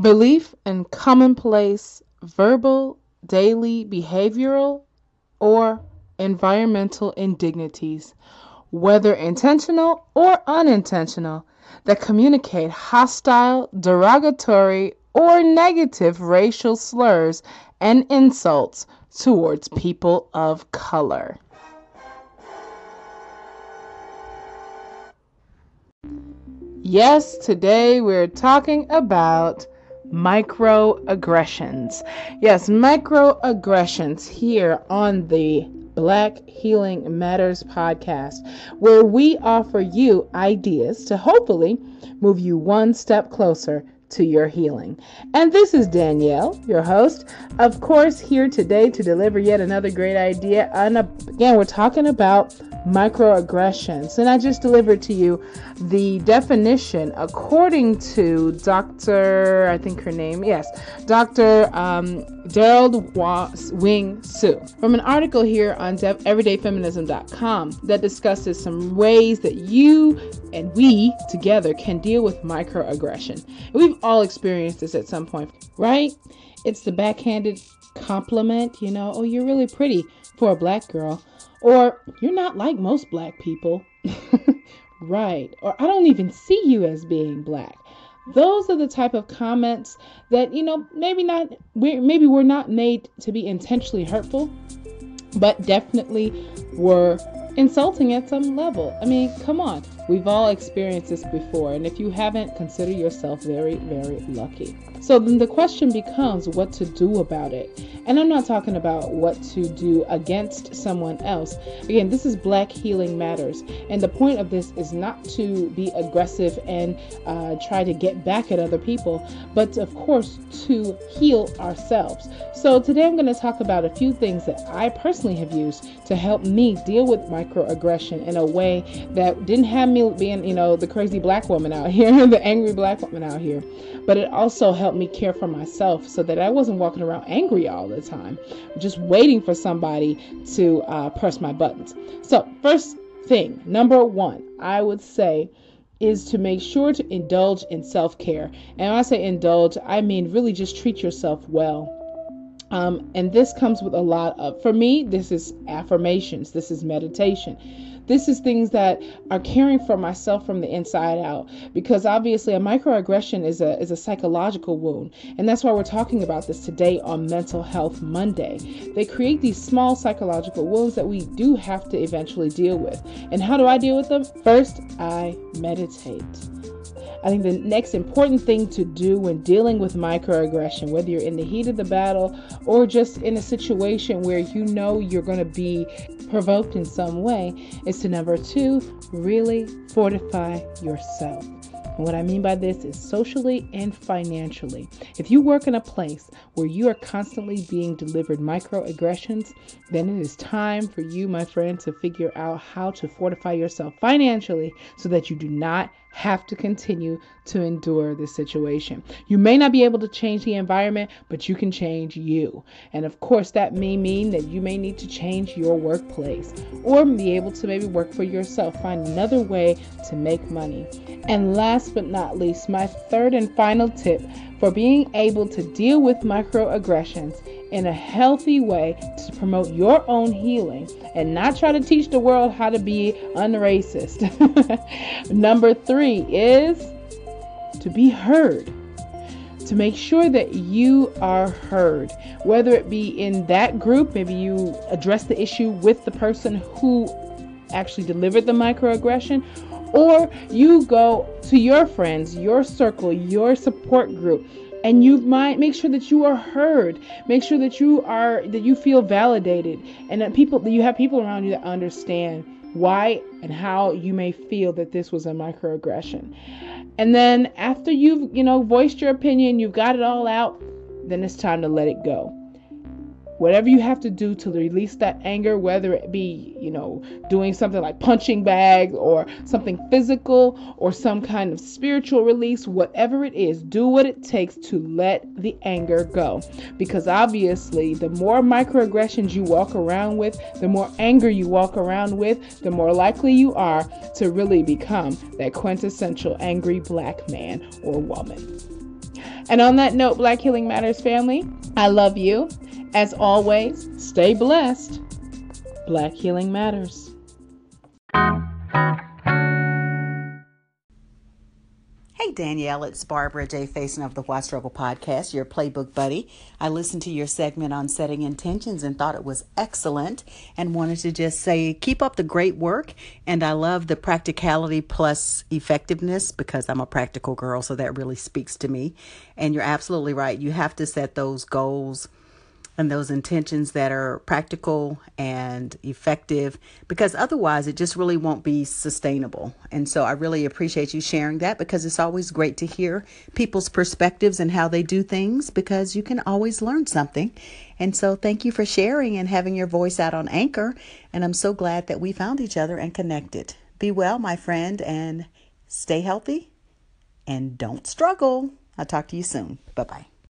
belief in commonplace verbal, daily, behavioral, or environmental indignities, whether intentional or unintentional, that communicate hostile, derogatory, or negative racial slurs and insults towards people of color. Yes, today we're talking about microaggressions. Yes, microaggressions here on the Black Healing Matters podcast, where we offer you ideas to hopefully move you one step closer to your healing. And this is Danielle, your host, of course, here today to deliver yet another great idea. And uh, again, we're talking about microaggressions. And I just delivered to you the definition according to Dr. I think her name, yes, Dr. Um, Derald Wing Sue from an article here on de- everydayfeminism.com that discusses some ways that you and we together can deal with microaggression. We've all experienced this at some point, right? It's the backhanded compliment, you know, oh, you're really pretty for a black girl. Or you're not like most black people. right. Or I don't even see you as being black. Those are the type of comments that, you know, maybe not we maybe we're not made to be intentionally hurtful, but definitely were insulting at some level. I mean, come on. We've all experienced this before, and if you haven't, consider yourself very, very lucky. So then the question becomes what to do about it. And I'm not talking about what to do against someone else. Again, this is Black Healing Matters. And the point of this is not to be aggressive and uh, try to get back at other people, but of course to heal ourselves. So today I'm going to talk about a few things that I personally have used to help me deal with microaggression in a way that didn't have me being, you know, the crazy black woman out here, the angry black woman out here, but it also helped me care for myself so that I wasn't walking around angry all the time, just waiting for somebody to uh, press my buttons. So, first thing, number one, I would say is to make sure to indulge in self care. And when I say indulge, I mean really just treat yourself well. Um, and this comes with a lot of, for me, this is affirmations, this is meditation this is things that are caring for myself from the inside out because obviously a microaggression is a is a psychological wound. And that's why we're talking about this today on Mental Health Monday. They create these small psychological wounds that we do have to eventually deal with. And how do I deal with them? First, I meditate. I think the next important thing to do when dealing with microaggression, whether you're in the heat of the battle or just in a situation where you know you're going to be provoked in some way, is to number two, really fortify yourself. And what I mean by this is socially and financially. If you work in a place where you are constantly being delivered microaggressions, then it is time for you, my friend, to figure out how to fortify yourself financially so that you do not have to continue to endure this situation. You may not be able to change the environment, but you can change you. And of course, that may mean that you may need to change your workplace or be able to maybe work for yourself, find another way to make money. And last but not least, my third and final tip for being able to deal with microaggressions in a healthy way to promote your own healing and not try to teach the world how to be unracist. Number three is to be heard. To make sure that you are heard, whether it be in that group, maybe you address the issue with the person who actually delivered the microaggression, or you go to your friends, your circle, your support group, and you might make sure that you are heard make sure that you are that you feel validated and that people that you have people around you that understand why and how you may feel that this was a microaggression. And then after you've you know voiced your opinion you've got it all out then it's time to let it go whatever you have to do to release that anger, whether it be, you know, doing something like punching bags or something physical or some kind of spiritual release, whatever it is, do what it takes to let the anger go. Because obviously, the more microaggressions you walk around with, the more anger you walk around with, the more likely you are to really become that quintessential angry black man or woman. And on that note, Black Healing Matters family, I love you. As always, stay blessed. Black Healing Matters. Hey Danielle, it's Barbara J. Faison of the Why Struggle podcast, your playbook buddy. I listened to your segment on setting intentions and thought it was excellent and wanted to just say keep up the great work. And I love the practicality plus effectiveness because I'm a practical girl, so that really speaks to me. And you're absolutely right. You have to set those goals and those intentions that are practical and effective because otherwise it just really won't be sustainable. And so I really appreciate you sharing that because it's always great to hear people's perspectives and how they do things because you can always learn something. And so thank you for sharing and having your voice out on Anchor. And I'm so glad that we found each other and connected. Be well, my friend, and stay healthy and don't struggle. I'll talk to you soon. Bye bye.